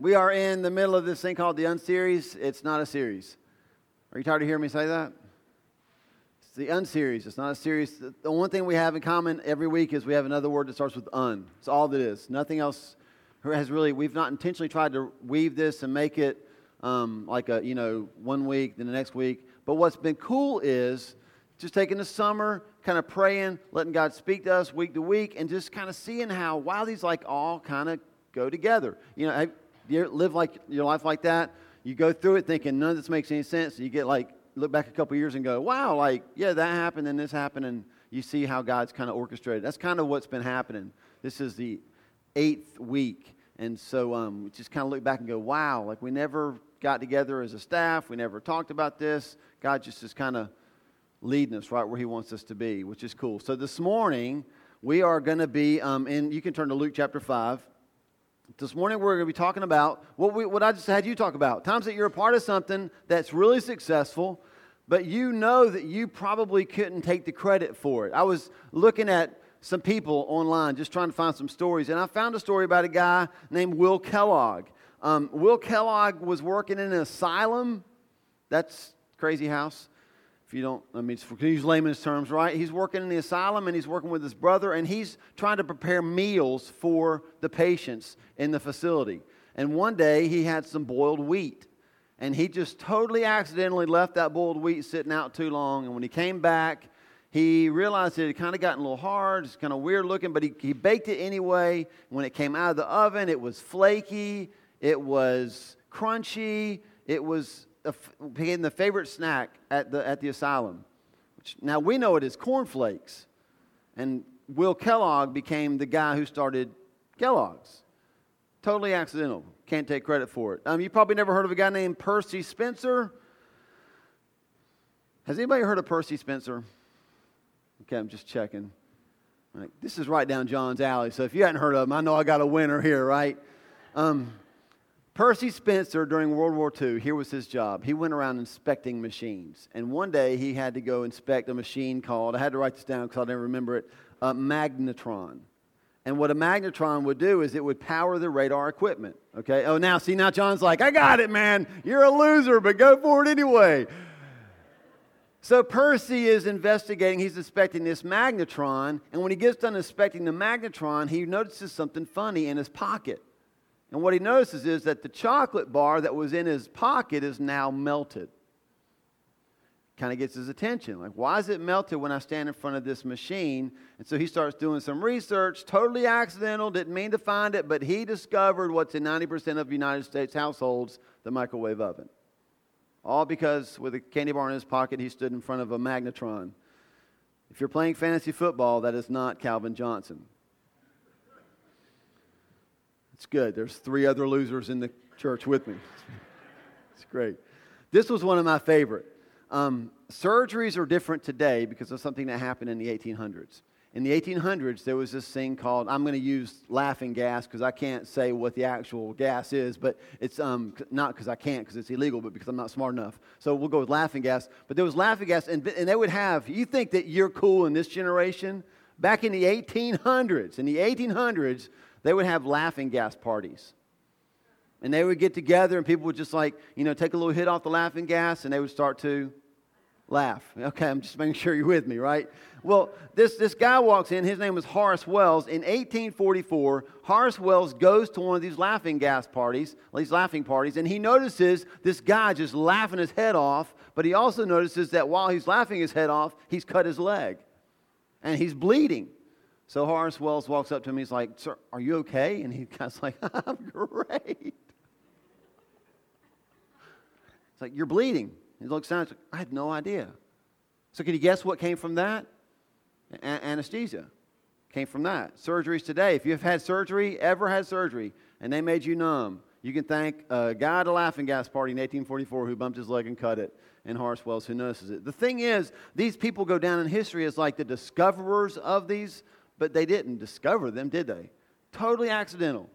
we are in the middle of this thing called the Unseries. It's not a series. Are you tired of hearing me say that? It's the Unseries. It's not a series. The one thing we have in common every week is we have another word that starts with un. It's all that is. Nothing else has really, we've not intentionally tried to weave this and make it um, like a, you know, one week, then the next week. But what's been cool is just taking the summer, kind of praying, letting God speak to us week to week, and just kind of seeing how, wow, these like all kind of go together. You know, you live like your life like that? You go through it thinking none of this makes any sense. You get like, look back a couple years and go, wow, like, yeah, that happened and this happened. And you see how God's kind of orchestrated. That's kind of what's been happening. This is the eighth week. And so um, we just kind of look back and go, wow, like we never got together as a staff. We never talked about this. God just is kind of leading us right where He wants us to be, which is cool. So this morning, we are going to be um, in, you can turn to Luke chapter 5. This morning, we're going to be talking about what, we, what I just had you talk about. Times that you're a part of something that's really successful, but you know that you probably couldn't take the credit for it. I was looking at some people online just trying to find some stories, and I found a story about a guy named Will Kellogg. Um, Will Kellogg was working in an asylum. That's crazy house if you don't, I mean, use layman's terms, right? He's working in the asylum and he's working with his brother and he's trying to prepare meals for the patients in the facility. And one day he had some boiled wheat and he just totally accidentally left that boiled wheat sitting out too long. And when he came back, he realized it had kind of gotten a little hard. It's kind of weird looking, but he, he baked it anyway. When it came out of the oven, it was flaky, it was crunchy, it was became the favorite snack at the, at the asylum. Which, now we know it as cornflakes. And Will Kellogg became the guy who started Kellogg's. Totally accidental. Can't take credit for it. Um, you probably never heard of a guy named Percy Spencer. Has anybody heard of Percy Spencer? Okay, I'm just checking. Right. This is right down John's alley, so if you hadn't heard of him, I know I got a winner here, right? Um, Percy Spencer, during World War II, here was his job. He went around inspecting machines. And one day he had to go inspect a machine called, I had to write this down because I didn't remember it, a magnetron. And what a magnetron would do is it would power the radar equipment. Okay? Oh, now, see, now John's like, I got it, man. You're a loser, but go for it anyway. So Percy is investigating, he's inspecting this magnetron. And when he gets done inspecting the magnetron, he notices something funny in his pocket. And what he notices is that the chocolate bar that was in his pocket is now melted. Kind of gets his attention. Like, why is it melted when I stand in front of this machine? And so he starts doing some research, totally accidental, didn't mean to find it, but he discovered what's in 90% of United States households the microwave oven. All because with a candy bar in his pocket, he stood in front of a magnetron. If you're playing fantasy football, that is not Calvin Johnson. It's good. There's three other losers in the church with me. It's great. This was one of my favorite. Um, surgeries are different today because of something that happened in the 1800s. In the 1800s, there was this thing called, I'm going to use laughing gas because I can't say what the actual gas is, but it's um, not because I can't because it's illegal, but because I'm not smart enough. So we'll go with laughing gas. But there was laughing gas, and, and they would have, you think that you're cool in this generation? Back in the 1800s, in the 1800s, they would have laughing gas parties. And they would get together, and people would just like, you know, take a little hit off the laughing gas, and they would start to laugh. Okay, I'm just making sure you're with me, right? Well, this, this guy walks in. His name was Horace Wells. In 1844, Horace Wells goes to one of these laughing gas parties, these laughing parties, and he notices this guy just laughing his head off, but he also notices that while he's laughing his head off, he's cut his leg and he's bleeding. So Horace Wells walks up to him. He's like, Sir, are you okay? And kind of like, I'm great. It's like, You're bleeding. He looks down. He's like, I had no idea. So, can you guess what came from that? A- anesthesia came from that. Surgeries today. If you've had surgery, ever had surgery, and they made you numb, you can thank a guy at a laughing gas party in 1844 who bumped his leg and cut it, and Horace Wells who notices it. The thing is, these people go down in history as like the discoverers of these but they didn't discover them, did they? Totally accidental.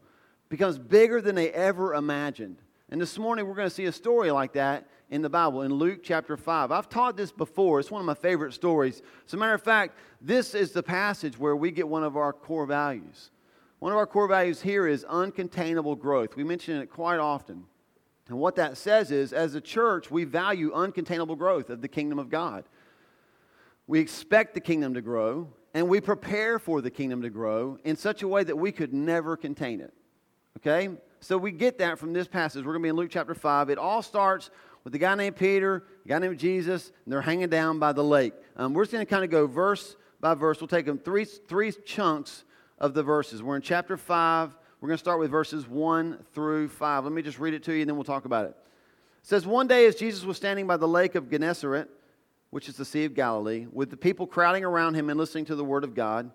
Becomes bigger than they ever imagined. And this morning we're going to see a story like that in the Bible in Luke chapter 5. I've taught this before. It's one of my favorite stories. As a matter of fact, this is the passage where we get one of our core values. one of our core values here is uncontainable growth. We mention it quite often. And what that says is, as a church, we value uncontainable growth of the kingdom of God. We expect the kingdom to grow, and we prepare for the kingdom to grow in such a way that we could never contain it. Okay? So we get that from this passage. We're going to be in Luke chapter 5. It all starts with a guy named Peter, a guy named Jesus, and they're hanging down by the lake. Um, we're just going to kind of go verse by verse. We'll take them three, three chunks of the verses. We're in chapter 5. We're going to start with verses 1 through 5. Let me just read it to you and then we'll talk about it. It says, One day as Jesus was standing by the lake of Gennesaret, which is the Sea of Galilee, with the people crowding around him and listening to the word of God,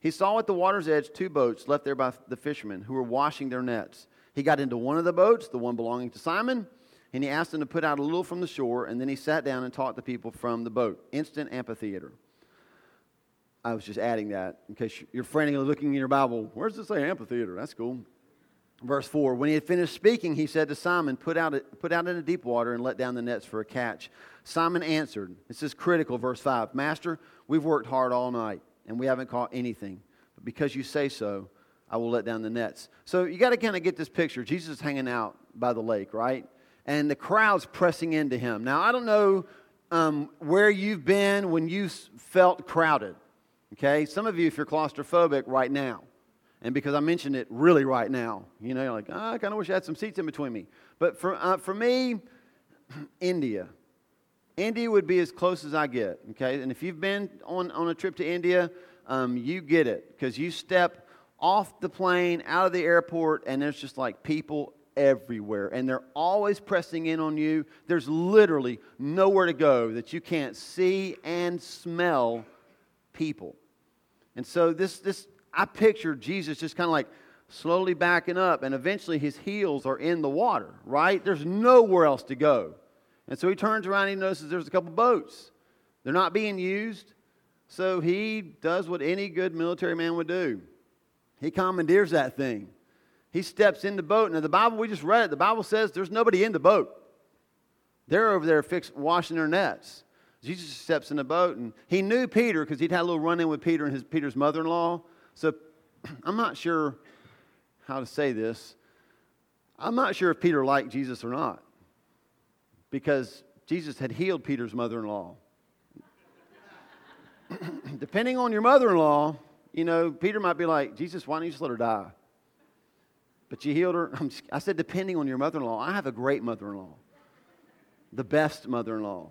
he saw at the water's edge two boats left there by the fishermen who were washing their nets. He got into one of the boats, the one belonging to Simon, and he asked them to put out a little from the shore, and then he sat down and taught the people from the boat. Instant amphitheater. I was just adding that in case you're frantically looking in your Bible. Where does it say amphitheater? That's cool. Verse 4 When he had finished speaking, he said to Simon, Put out, put out into deep water and let down the nets for a catch. Simon answered, This is critical, verse 5 Master, we've worked hard all night and we haven't caught anything. But because you say so, I will let down the nets. So you got to kind of get this picture. Jesus is hanging out by the lake, right? And the crowd's pressing into him. Now, I don't know um, where you've been when you felt crowded. Okay? Some of you, if you're claustrophobic right now, and because I mentioned it really right now, you know, like, oh, I kind of wish I had some seats in between me. But for, uh, for me, India. India would be as close as I get, okay? And if you've been on, on a trip to India, um, you get it because you step off the plane, out of the airport, and there's just like people everywhere. And they're always pressing in on you. There's literally nowhere to go that you can't see and smell people. And so this, this I picture Jesus just kind of like slowly backing up, and eventually his heels are in the water, right? There's nowhere else to go. And so he turns around and he notices there's a couple boats. They're not being used. So he does what any good military man would do. He commandeers that thing. He steps in the boat. Now, the Bible, we just read it. The Bible says there's nobody in the boat. They're over there fixing, washing their nets. Jesus steps in the boat, and he knew Peter because he'd had a little run in with Peter and his Peter's mother-in-law. So I'm not sure how to say this. I'm not sure if Peter liked Jesus or not because Jesus had healed Peter's mother-in-law. Depending on your mother-in-law, you know, Peter might be like, Jesus, why don't you just let her die? But you healed her. I said, depending on your mother-in-law. I have a great mother-in-law, the best mother-in-law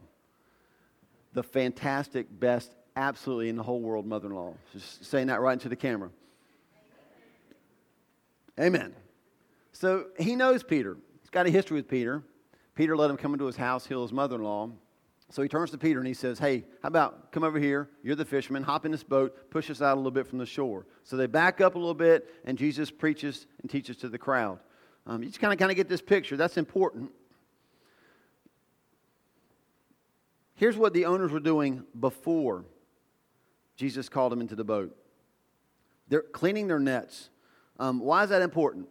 the fantastic, best, absolutely in the whole world mother in law. Just saying that right into the camera. Amen. So he knows Peter. He's got a history with Peter. Peter let him come into his house, heal his mother in law. So he turns to Peter and he says, Hey, how about come over here? You're the fisherman. Hop in this boat, push us out a little bit from the shore. So they back up a little bit, and Jesus preaches and teaches to the crowd. Um, you just kind of kind of get this picture. That's important. Here's what the owners were doing before Jesus called them into the boat they're cleaning their nets. Um, why is that important?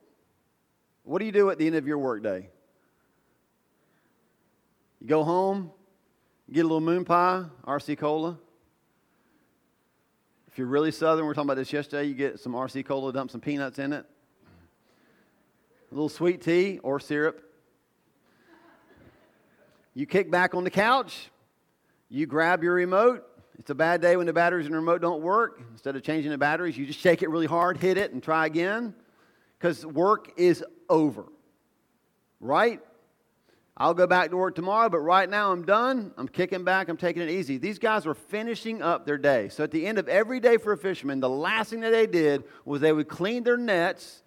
What do you do at the end of your workday? You go home, get a little moon pie, RC cola. If you're really southern, we are talking about this yesterday, you get some RC cola, dump some peanuts in it, a little sweet tea or syrup. You kick back on the couch, you grab your remote. It's a bad day when the batteries in the remote don't work. Instead of changing the batteries, you just shake it really hard, hit it, and try again because work is over. Right? I'll go back to work tomorrow, but right now I'm done. I'm kicking back. I'm taking it easy. These guys were finishing up their day. So at the end of every day for a fisherman, the last thing that they did was they would clean their nets,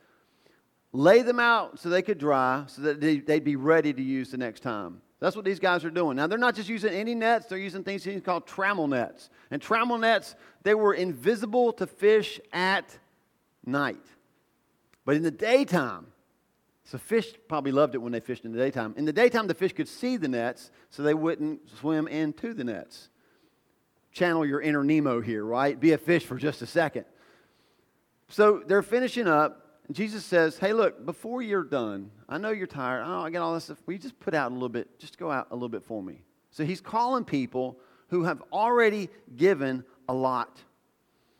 lay them out so they could dry, so that they'd be ready to use the next time. That's what these guys are doing. Now, they're not just using any nets, they're using things called trammel nets. And trammel nets, they were invisible to fish at night. But in the daytime, so fish probably loved it when they fished in the daytime. In the daytime, the fish could see the nets, so they wouldn't swim into the nets. Channel your inner Nemo here, right? Be a fish for just a second. So they're finishing up, Jesus says, Hey, look, before you're done, I know you're tired. Oh, I get all this stuff. You just put out a little bit? Just go out a little bit for me. So he's calling people who have already given a lot.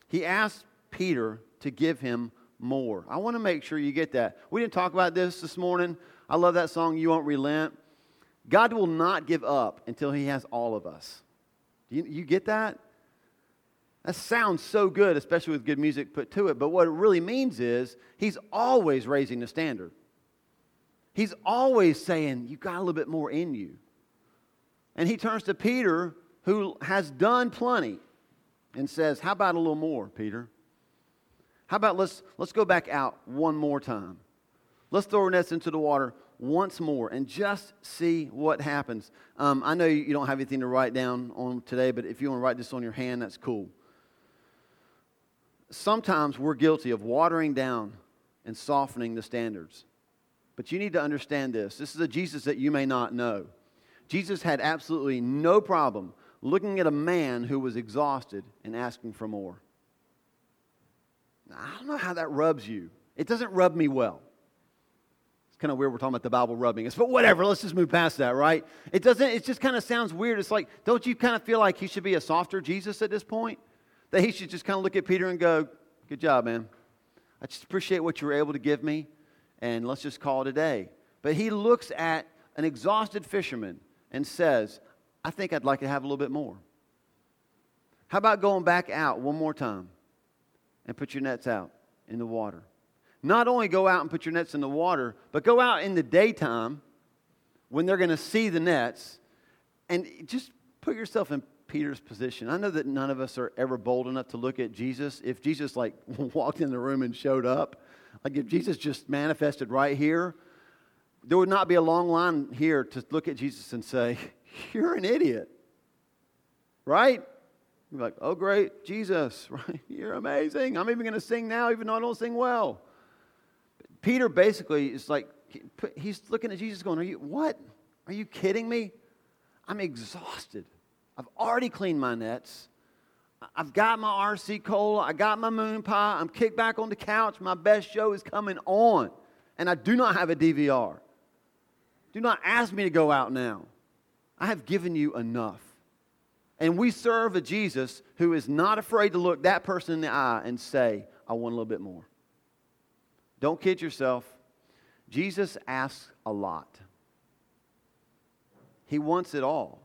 He asked Peter to give him more. I want to make sure you get that. We didn't talk about this this morning. I love that song, You Won't Relent. God will not give up until He has all of us. You, you get that? That sounds so good, especially with good music put to it. But what it really means is He's always raising the standard. He's always saying, You got a little bit more in you. And He turns to Peter, who has done plenty, and says, How about a little more, Peter? How about let's, let's go back out one more time? Let's throw our nets into the water once more and just see what happens. Um, I know you don't have anything to write down on today, but if you want to write this on your hand, that's cool. Sometimes we're guilty of watering down and softening the standards. But you need to understand this. This is a Jesus that you may not know. Jesus had absolutely no problem looking at a man who was exhausted and asking for more. Now, I don't know how that rubs you. It doesn't rub me well. It's kind of weird we're talking about the Bible rubbing us, but whatever, let's just move past that, right? It doesn't, it just kind of sounds weird. It's like, don't you kind of feel like he should be a softer Jesus at this point? That he should just kind of look at Peter and go, Good job, man. I just appreciate what you were able to give me, and let's just call it a day. But he looks at an exhausted fisherman and says, I think I'd like to have a little bit more. How about going back out one more time and put your nets out in the water? Not only go out and put your nets in the water, but go out in the daytime when they're going to see the nets and just put yourself in Peter's position. I know that none of us are ever bold enough to look at Jesus. If Jesus like walked in the room and showed up, like if Jesus just manifested right here, there would not be a long line here to look at Jesus and say, You're an idiot. Right? You're like, Oh, great, Jesus, right? You're amazing. I'm even going to sing now, even though I don't sing well. Peter basically is like, he's looking at Jesus going, Are you, what? Are you kidding me? I'm exhausted. I've already cleaned my nets. I've got my RC cola. I got my moon pie. I'm kicked back on the couch. My best show is coming on. And I do not have a DVR. Do not ask me to go out now. I have given you enough. And we serve a Jesus who is not afraid to look that person in the eye and say, I want a little bit more. Don't kid yourself. Jesus asks a lot. He wants it all.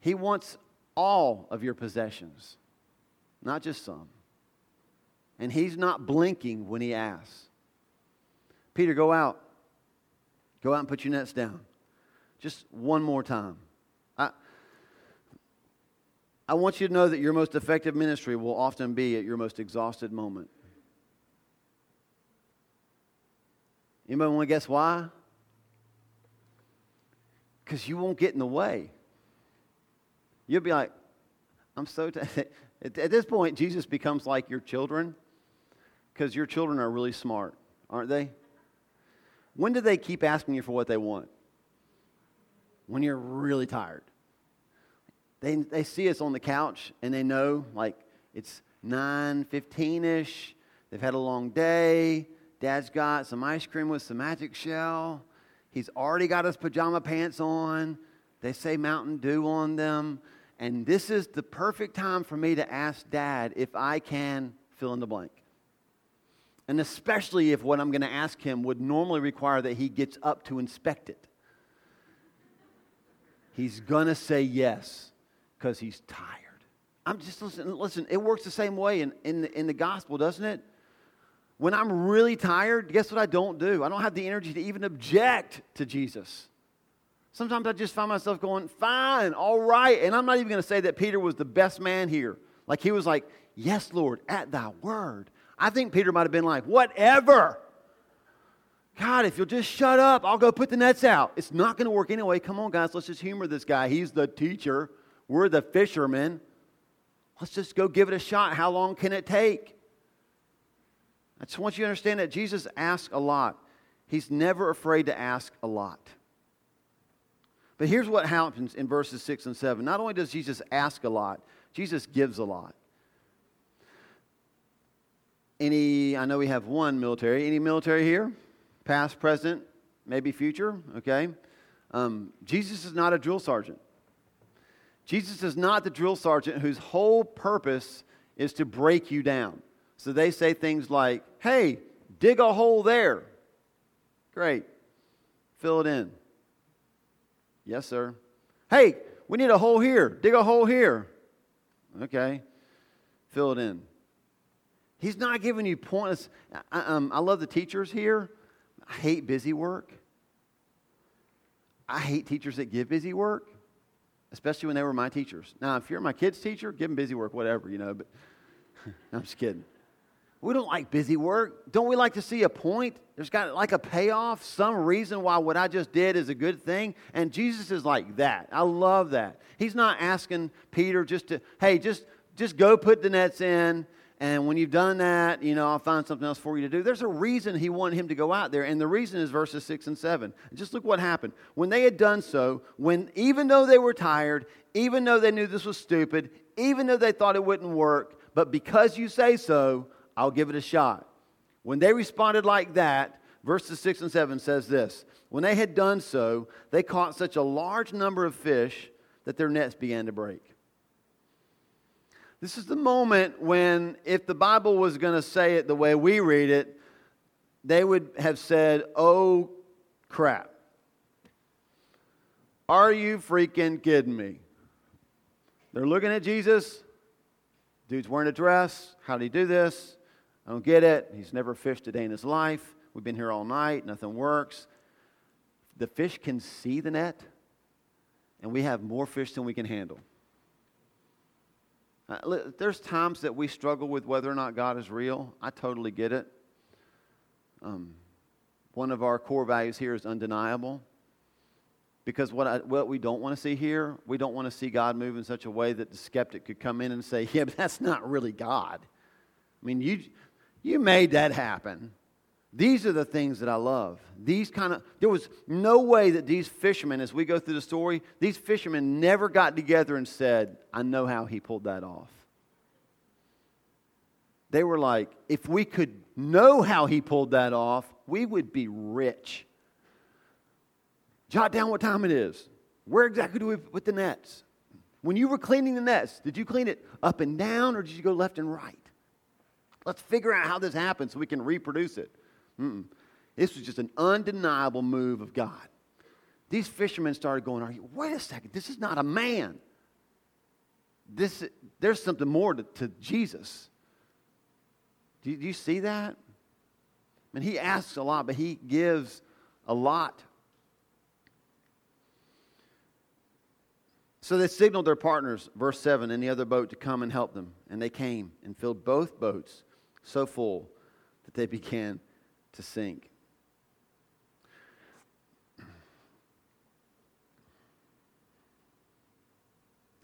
He wants all of your possessions, not just some. And he's not blinking when he asks. Peter, go out. Go out and put your nets down. Just one more time. I, I want you to know that your most effective ministry will often be at your most exhausted moment. Anybody want to guess why? Because you won't get in the way. You'll be like, I'm so. T-. At this point, Jesus becomes like your children because your children are really smart, aren't they? When do they keep asking you for what they want? When you're really tired. They, they see us on the couch and they know, like, it's 9.15ish They've had a long day. Dad's got some ice cream with some magic shell. He's already got his pajama pants on. They say Mountain Dew on them. And this is the perfect time for me to ask dad if I can fill in the blank. And especially if what I'm going to ask him would normally require that he gets up to inspect it. He's going to say yes because he's tired. I'm just listening. listen, it works the same way in, in, the, in the gospel, doesn't it? When I'm really tired, guess what I don't do? I don't have the energy to even object to Jesus. Sometimes I just find myself going, fine, all right. And I'm not even going to say that Peter was the best man here. Like he was like, yes, Lord, at thy word. I think Peter might have been like, whatever. God, if you'll just shut up, I'll go put the nets out. It's not going to work anyway. Come on, guys, let's just humor this guy. He's the teacher, we're the fishermen. Let's just go give it a shot. How long can it take? I just want you to understand that Jesus asks a lot. He's never afraid to ask a lot. But here's what happens in verses 6 and 7. Not only does Jesus ask a lot, Jesus gives a lot. Any, I know we have one military. Any military here? Past, present, maybe future? Okay. Um, Jesus is not a drill sergeant. Jesus is not the drill sergeant whose whole purpose is to break you down. So they say things like, hey, dig a hole there. Great. Fill it in. Yes, sir. Hey, we need a hole here. Dig a hole here. Okay. Fill it in. He's not giving you pointless. I, um, I love the teachers here. I hate busy work. I hate teachers that give busy work, especially when they were my teachers. Now, if you're my kid's teacher, give them busy work, whatever, you know, but I'm just kidding. We don't like busy work. Don't we like to see a point? There's got like a payoff, some reason why what I just did is a good thing. And Jesus is like that. I love that. He's not asking Peter just to, hey, just just go put the nets in and when you've done that, you know, I'll find something else for you to do. There's a reason he wanted him to go out there, and the reason is verses 6 and 7. Just look what happened. When they had done so, when even though they were tired, even though they knew this was stupid, even though they thought it wouldn't work, but because you say so, I'll give it a shot. When they responded like that, verses 6 and 7 says this When they had done so, they caught such a large number of fish that their nets began to break. This is the moment when, if the Bible was going to say it the way we read it, they would have said, Oh, crap. Are you freaking kidding me? They're looking at Jesus. Dude's wearing a dress. How did he do this? I don't get it. He's never fished a day in his life. We've been here all night. Nothing works. The fish can see the net, and we have more fish than we can handle. Uh, there's times that we struggle with whether or not God is real. I totally get it. Um, one of our core values here is undeniable. Because what, I, what we don't want to see here, we don't want to see God move in such a way that the skeptic could come in and say, Yeah, but that's not really God. I mean, you, you made that happen. These are the things that I love. These kind of, there was no way that these fishermen, as we go through the story, these fishermen never got together and said, I know how he pulled that off. They were like, if we could know how he pulled that off, we would be rich. Jot down what time it is. Where exactly do we put the nets? When you were cleaning the nets, did you clean it up and down or did you go left and right? Let's figure out how this happened so we can reproduce it. Mm-mm. This was just an undeniable move of God. These fishermen started going, you, wait a second, this is not a man. This, there's something more to, to Jesus. Do you, do you see that? I mean, he asks a lot, but he gives a lot. So they signaled their partners, verse 7, in the other boat to come and help them. And they came and filled both boats so full that they began to sink.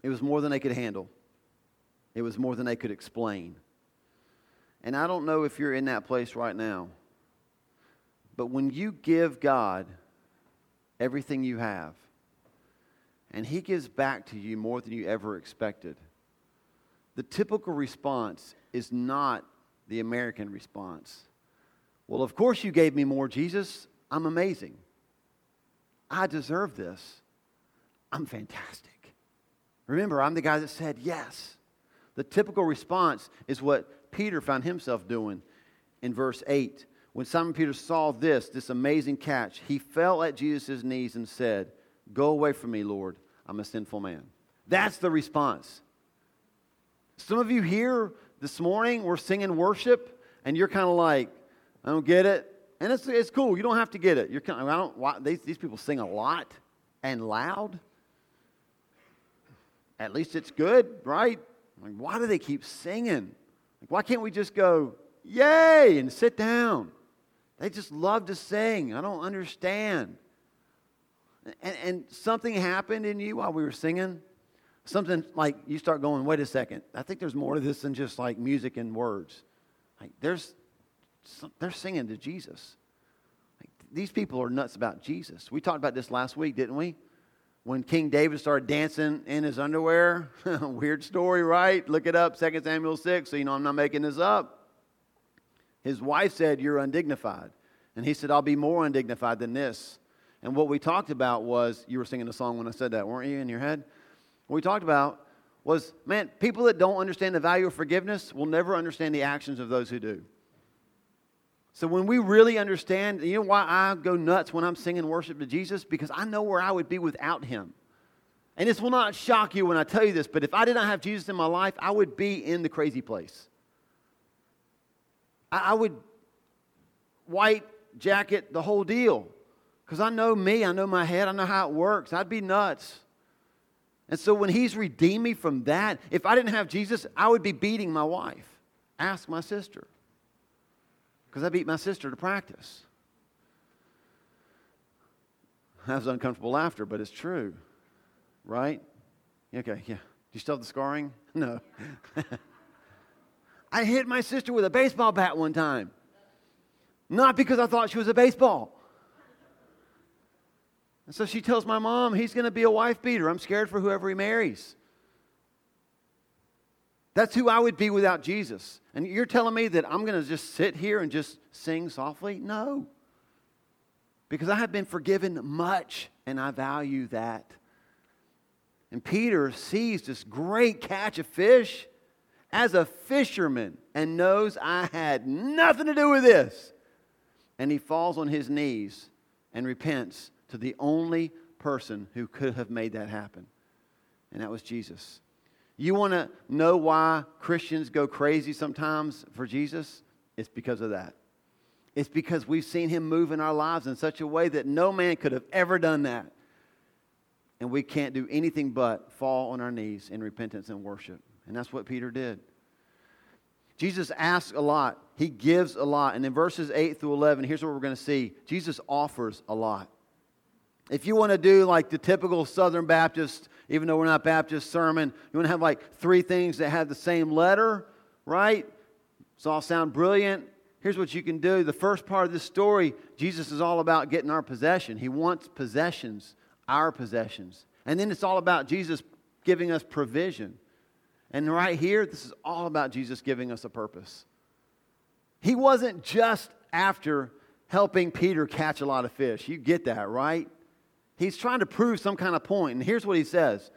It was more than they could handle. It was more than they could explain. And I don't know if you're in that place right now, but when you give God everything you have, and He gives back to you more than you ever expected, the typical response is not the American response. Well, of course you gave me more, Jesus. I'm amazing. I deserve this. I'm fantastic. Remember, I'm the guy that said yes. The typical response is what Peter found himself doing in verse 8. When Simon Peter saw this, this amazing catch, he fell at Jesus' knees and said, Go away from me, Lord. I'm a sinful man. That's the response. Some of you here this morning, we're singing worship, and you're kind of like, I don't get it. And it's, it's cool. You don't have to get it. You're kind of, I don't, why, these, these people sing a lot and loud. At least it's good, right? Like, why do they keep singing? Like, why can't we just go, yay, and sit down? They just love to sing. I don't understand. And, and something happened in you while we were singing. Something like you start going, wait a second. I think there's more to this than just like music and words. Like there's they're singing to Jesus. Like, these people are nuts about Jesus. We talked about this last week, didn't we? When King David started dancing in his underwear. Weird story, right? Look it up, 2 Samuel 6, so you know I'm not making this up. His wife said, You're undignified. And he said, I'll be more undignified than this. And what we talked about was, you were singing a song when I said that, weren't you, in your head? What we talked about was man, people that don't understand the value of forgiveness will never understand the actions of those who do. So when we really understand, you know why I go nuts when I'm singing worship to Jesus? Because I know where I would be without him. And this will not shock you when I tell you this, but if I did not have Jesus in my life, I would be in the crazy place. I, would white jacket the whole deal. Because I know me, I know my head, I know how it works. I'd be nuts. And so when he's redeemed me from that, if I didn't have Jesus, I would be beating my wife. Ask my sister because I beat my sister to practice. That was uncomfortable laughter, but it's true, right? Okay, yeah. Do you still have the scarring? No. I hit my sister with a baseball bat one time. Not because I thought she was a baseball. And so she tells my mom he's going to be a wife beater. I'm scared for whoever he marries. That's who I would be without Jesus. And you're telling me that I'm going to just sit here and just sing softly? No. Because I have been forgiven much, and I value that. And Peter sees this great catch of fish as a fisherman and knows I had nothing to do with this. And he falls on his knees and repents to the only person who could have made that happen, and that was Jesus. You want to know why Christians go crazy sometimes for Jesus? It's because of that. It's because we've seen him move in our lives in such a way that no man could have ever done that. And we can't do anything but fall on our knees in repentance and worship. And that's what Peter did. Jesus asks a lot, he gives a lot. And in verses 8 through 11, here's what we're going to see Jesus offers a lot. If you want to do like the typical Southern Baptist, even though we're not Baptist sermon, you want to have like three things that have the same letter, right? It's all sound brilliant. Here's what you can do. The first part of this story, Jesus is all about getting our possession. He wants possessions, our possessions. And then it's all about Jesus giving us provision. And right here, this is all about Jesus giving us a purpose. He wasn't just after helping Peter catch a lot of fish. You get that, right? He's trying to prove some kind of point. And here's what he says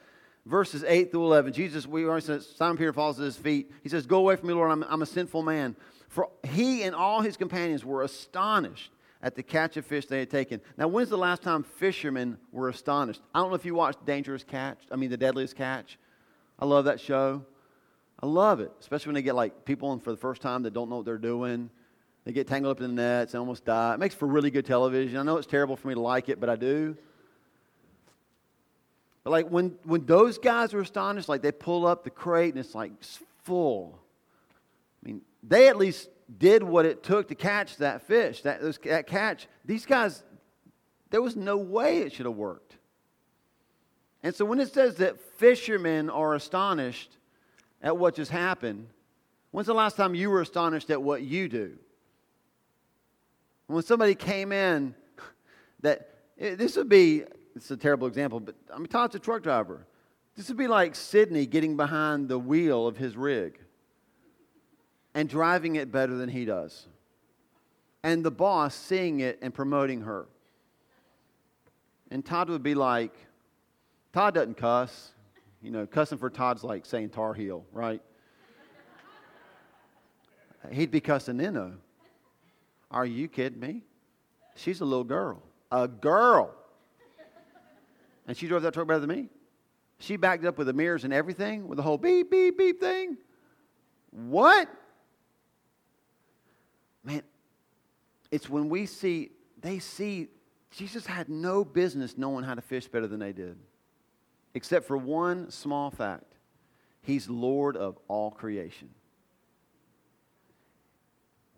verses 8 through 11. Jesus, we already said, Simon Peter falls at his feet. He says, Go away from me, Lord, I'm, I'm a sinful man. For he and all his companions were astonished at the catch of fish they had taken. Now, when's the last time fishermen were astonished? I don't know if you watched Dangerous Catch, I mean, The Deadliest Catch. I love that show. I love it, especially when they get like people in for the first time that don't know what they're doing. They get tangled up in the nets and almost die. It makes for really good television. I know it's terrible for me to like it, but I do. But like when, when those guys were astonished, like they pull up the crate and it's like full. I mean, they at least did what it took to catch that fish, that, that catch. These guys, there was no way it should have worked. And so when it says that fishermen are astonished at what just happened, when's the last time you were astonished at what you do? When somebody came in, that eh, this would be it's a terrible example, but I mean, Todd's a truck driver. This would be like Sydney getting behind the wheel of his rig and driving it better than he does. And the boss seeing it and promoting her. And Todd would be like, Todd doesn't cuss. You know, cussing for Todd's like saying Tar Heel, right? He'd be cussing Nino. Are you kidding me? She's a little girl. A girl. And she drove that truck better than me. She backed up with the mirrors and everything, with the whole beep, beep, beep thing. What? Man, it's when we see, they see, Jesus had no business knowing how to fish better than they did, except for one small fact He's Lord of all creation.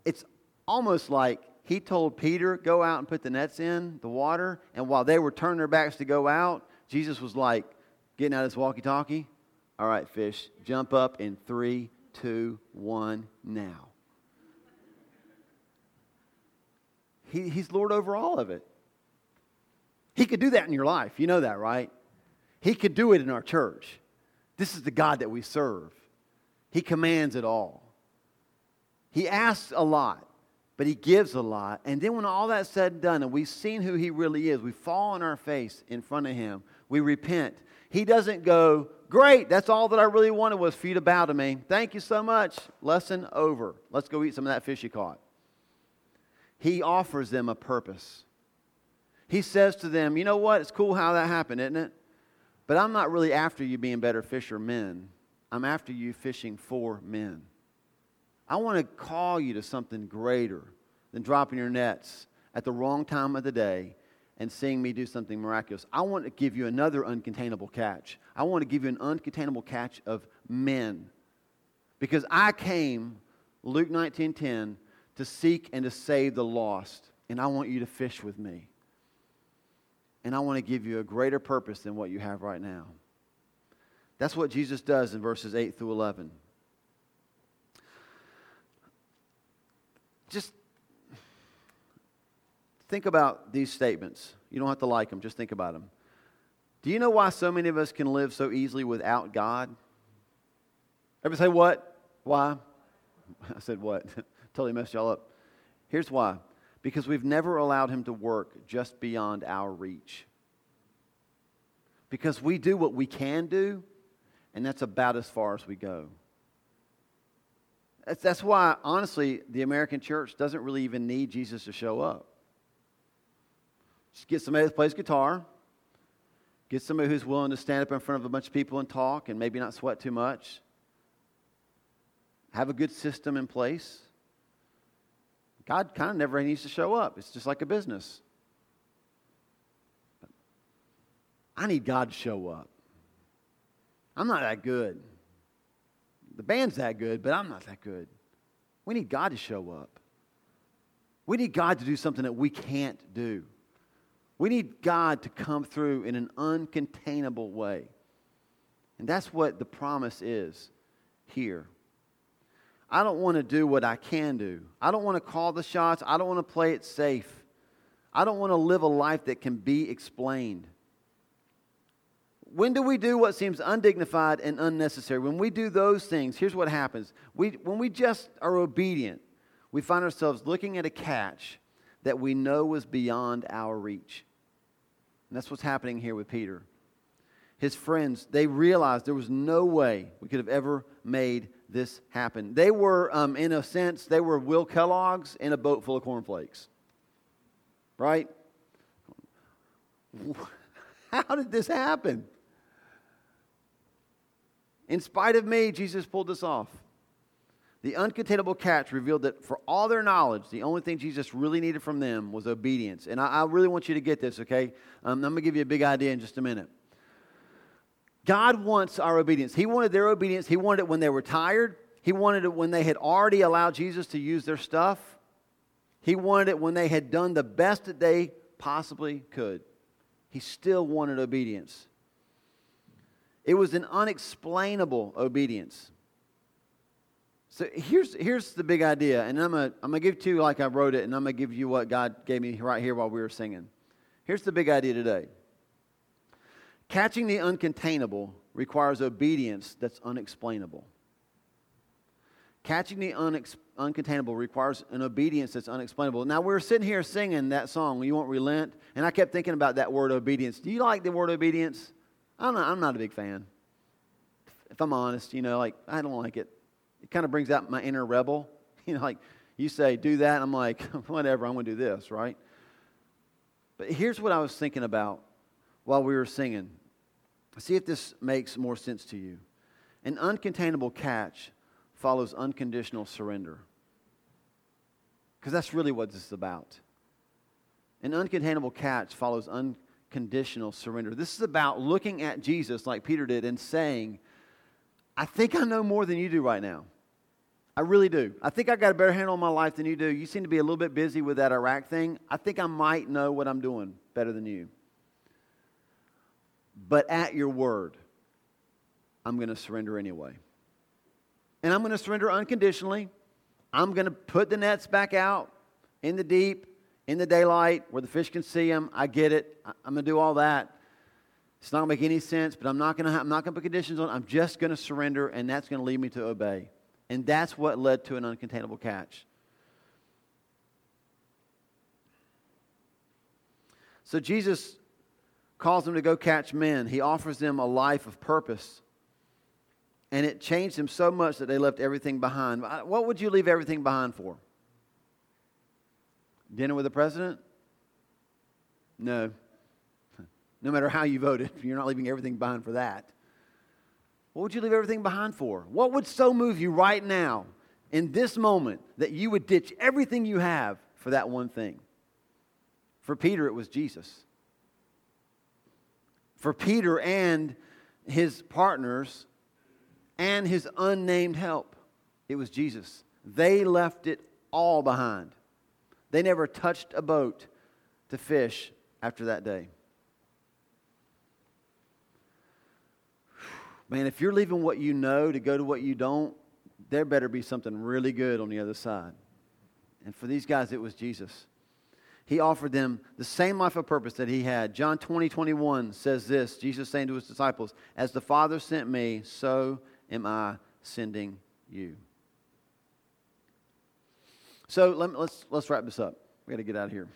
It's almost like he told Peter, Go out and put the nets in the water. And while they were turning their backs to go out, Jesus was like, getting out his walkie talkie. All right, fish, jump up in three, two, one, now. He, he's Lord over all of it. He could do that in your life. You know that, right? He could do it in our church. This is the God that we serve. He commands it all. He asks a lot. But he gives a lot. And then when all that's said and done, and we've seen who he really is, we fall on our face in front of him. We repent. He doesn't go, Great, that's all that I really wanted was for you to bow to me. Thank you so much. Lesson over. Let's go eat some of that fish you caught. He offers them a purpose. He says to them, You know what? It's cool how that happened, isn't it? But I'm not really after you being better fishermen. I'm after you fishing for men. I want to call you to something greater than dropping your nets at the wrong time of the day and seeing me do something miraculous. I want to give you another uncontainable catch. I want to give you an uncontainable catch of men. Because I came, Luke 19:10, to seek and to save the lost, and I want you to fish with me. And I want to give you a greater purpose than what you have right now. That's what Jesus does in verses 8 through 11. Just think about these statements. You don't have to like them, just think about them. Do you know why so many of us can live so easily without God? Everybody say what? Why? I said what? totally messed y'all up. Here's why because we've never allowed Him to work just beyond our reach. Because we do what we can do, and that's about as far as we go. That's, that's why, honestly, the American church doesn't really even need Jesus to show up. Just get somebody that plays guitar. Get somebody who's willing to stand up in front of a bunch of people and talk and maybe not sweat too much. Have a good system in place. God kind of never needs to show up. It's just like a business. I need God to show up. I'm not that good. The band's that good, but I'm not that good. We need God to show up. We need God to do something that we can't do. We need God to come through in an uncontainable way. And that's what the promise is here. I don't want to do what I can do. I don't want to call the shots. I don't want to play it safe. I don't want to live a life that can be explained. When do we do what seems undignified and unnecessary? When we do those things, here's what happens. We, when we just are obedient, we find ourselves looking at a catch that we know was beyond our reach. And that's what's happening here with Peter. His friends, they realized there was no way we could have ever made this happen. They were, um, in a sense, they were Will Kellogg's in a boat full of cornflakes. Right? How did this happen? In spite of me, Jesus pulled this off. The uncontainable catch revealed that for all their knowledge, the only thing Jesus really needed from them was obedience. And I, I really want you to get this, okay? Um, I'm going to give you a big idea in just a minute. God wants our obedience. He wanted their obedience. He wanted it when they were tired. He wanted it when they had already allowed Jesus to use their stuff. He wanted it when they had done the best that they possibly could. He still wanted obedience. It was an unexplainable obedience. So here's, here's the big idea, and I'm going I'm to give to you like I wrote it, and I'm going to give you what God gave me right here while we were singing. Here's the big idea today catching the uncontainable requires obedience that's unexplainable. Catching the unex- uncontainable requires an obedience that's unexplainable. Now, we are sitting here singing that song, You Won't Relent, and I kept thinking about that word obedience. Do you like the word obedience? I'm not, I'm not a big fan. If I'm honest, you know, like, I don't like it it kind of brings out my inner rebel. You know, like you say, do that. I'm like, whatever, I'm going to do this, right? But here's what I was thinking about while we were singing. See if this makes more sense to you. An uncontainable catch follows unconditional surrender. Because that's really what this is about. An uncontainable catch follows unconditional surrender. This is about looking at Jesus like Peter did and saying, I think I know more than you do right now. I really do. I think I got a better handle on my life than you do. You seem to be a little bit busy with that Iraq thing. I think I might know what I'm doing better than you. But at your word, I'm going to surrender anyway. And I'm going to surrender unconditionally. I'm going to put the nets back out in the deep, in the daylight where the fish can see them. I get it. I'm going to do all that. It's not going to make any sense, but I'm not going to, I'm not going to put conditions on. I'm just going to surrender, and that's going to lead me to obey. And that's what led to an uncontainable catch. So Jesus calls them to go catch men. He offers them a life of purpose. And it changed them so much that they left everything behind. What would you leave everything behind for? Dinner with the president? No. No matter how you voted, you're not leaving everything behind for that. What would you leave everything behind for? What would so move you right now, in this moment, that you would ditch everything you have for that one thing? For Peter, it was Jesus. For Peter and his partners and his unnamed help, it was Jesus. They left it all behind. They never touched a boat to fish after that day. Man, if you're leaving what you know to go to what you don't, there better be something really good on the other side. And for these guys, it was Jesus. He offered them the same life of purpose that he had. John 20, 21 says this Jesus saying to his disciples, As the Father sent me, so am I sending you. So let us let's, let's wrap this up. We got to get out of here.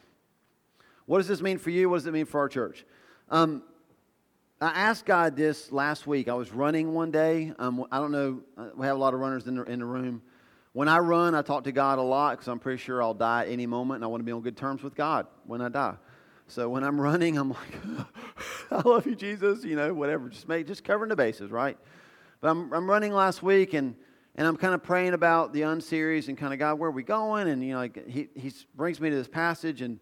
What does this mean for you? What does it mean for our church? Um, I asked God this last week. I was running one day. Um, I don't know, uh, we have a lot of runners in the, in the room. When I run, I talk to God a lot because I'm pretty sure I'll die at any moment and I want to be on good terms with God when I die. So when I'm running, I'm like, I love you, Jesus, you know, whatever. Just make, just covering the bases, right? But I'm, I'm running last week and, and I'm kind of praying about the unseries and kind of God, where are we going? And, you know, like he, he brings me to this passage and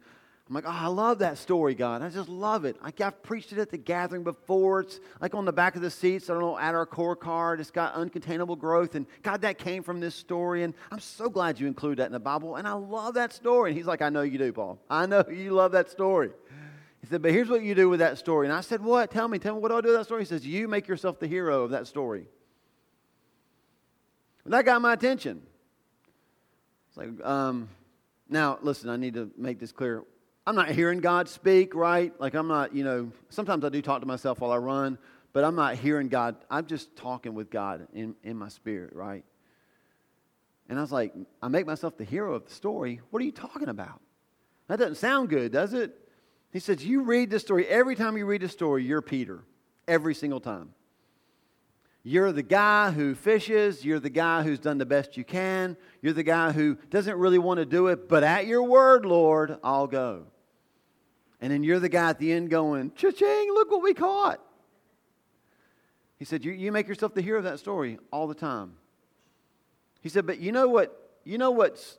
I'm like, oh, I love that story, God. I just love it. Like I've preached it at the gathering before. It's like on the back of the seats. I don't know, at our core card. It's got uncontainable growth. And God, that came from this story. And I'm so glad you include that in the Bible. And I love that story. And he's like, I know you do, Paul. I know you love that story. He said, but here's what you do with that story. And I said, what? Tell me, tell me, what do I do with that story? He says, you make yourself the hero of that story. And that got my attention. It's like, um, now, listen, I need to make this clear. I'm not hearing God speak, right? Like, I'm not, you know, sometimes I do talk to myself while I run, but I'm not hearing God. I'm just talking with God in, in my spirit, right? And I was like, I make myself the hero of the story. What are you talking about? That doesn't sound good, does it? He says, You read the story. Every time you read the story, you're Peter. Every single time. You're the guy who fishes. You're the guy who's done the best you can. You're the guy who doesn't really want to do it, but at your word, Lord, I'll go. And then you're the guy at the end going, cha-ching, look what we caught. He said, you, you make yourself the hero of that story all the time. He said, but you know what, you know what's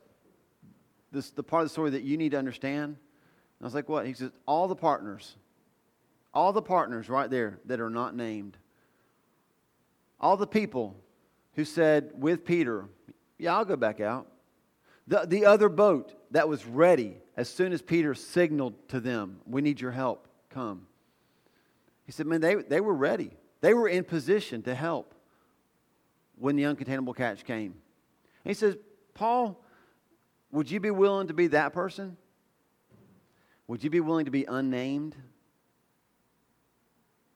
this, the part of the story that you need to understand? And I was like, what? He says, all the partners, all the partners right there that are not named, all the people who said with Peter, yeah, I'll go back out. The, the other boat that was ready as soon as Peter signaled to them, We need your help, come. He said, Man, they, they were ready. They were in position to help when the uncontainable catch came. And he says, Paul, would you be willing to be that person? Would you be willing to be unnamed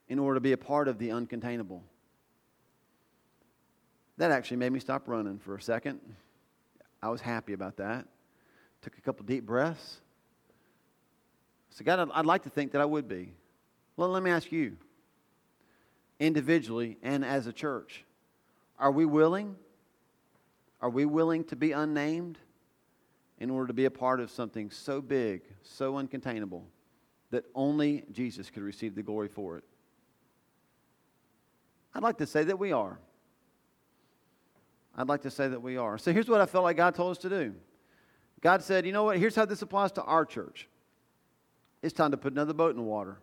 in order to be a part of the uncontainable? That actually made me stop running for a second. I was happy about that. Took a couple deep breaths. So, God, I'd, like to think that I would be. Well, let me ask you individually and as a church are we willing? Are we willing to be unnamed in order to be a part of something so big, so uncontainable, that only Jesus could receive the glory for it? I'd like to say that we are. I'd like to say that we are. So here's what I felt like God told us to do God said, you know what? Here's how this applies to our church it's time to put another boat in the water.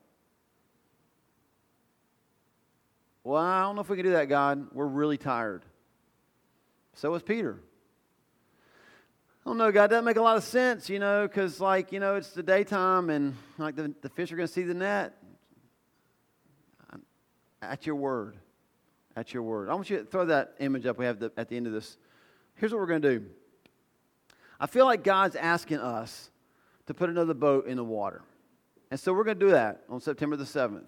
Well, I don't know if we can do that, God. We're really tired. So was Peter. I don't know, God, doesn't make a lot of sense, you know, because, like, you know, it's the daytime and, like, the, the fish are going to see the net. At your word. At your word. I want you to throw that image up we have the, at the end of this. Here's what we're going to do I feel like God's asking us to put another boat in the water. And so we're going to do that on September the 7th.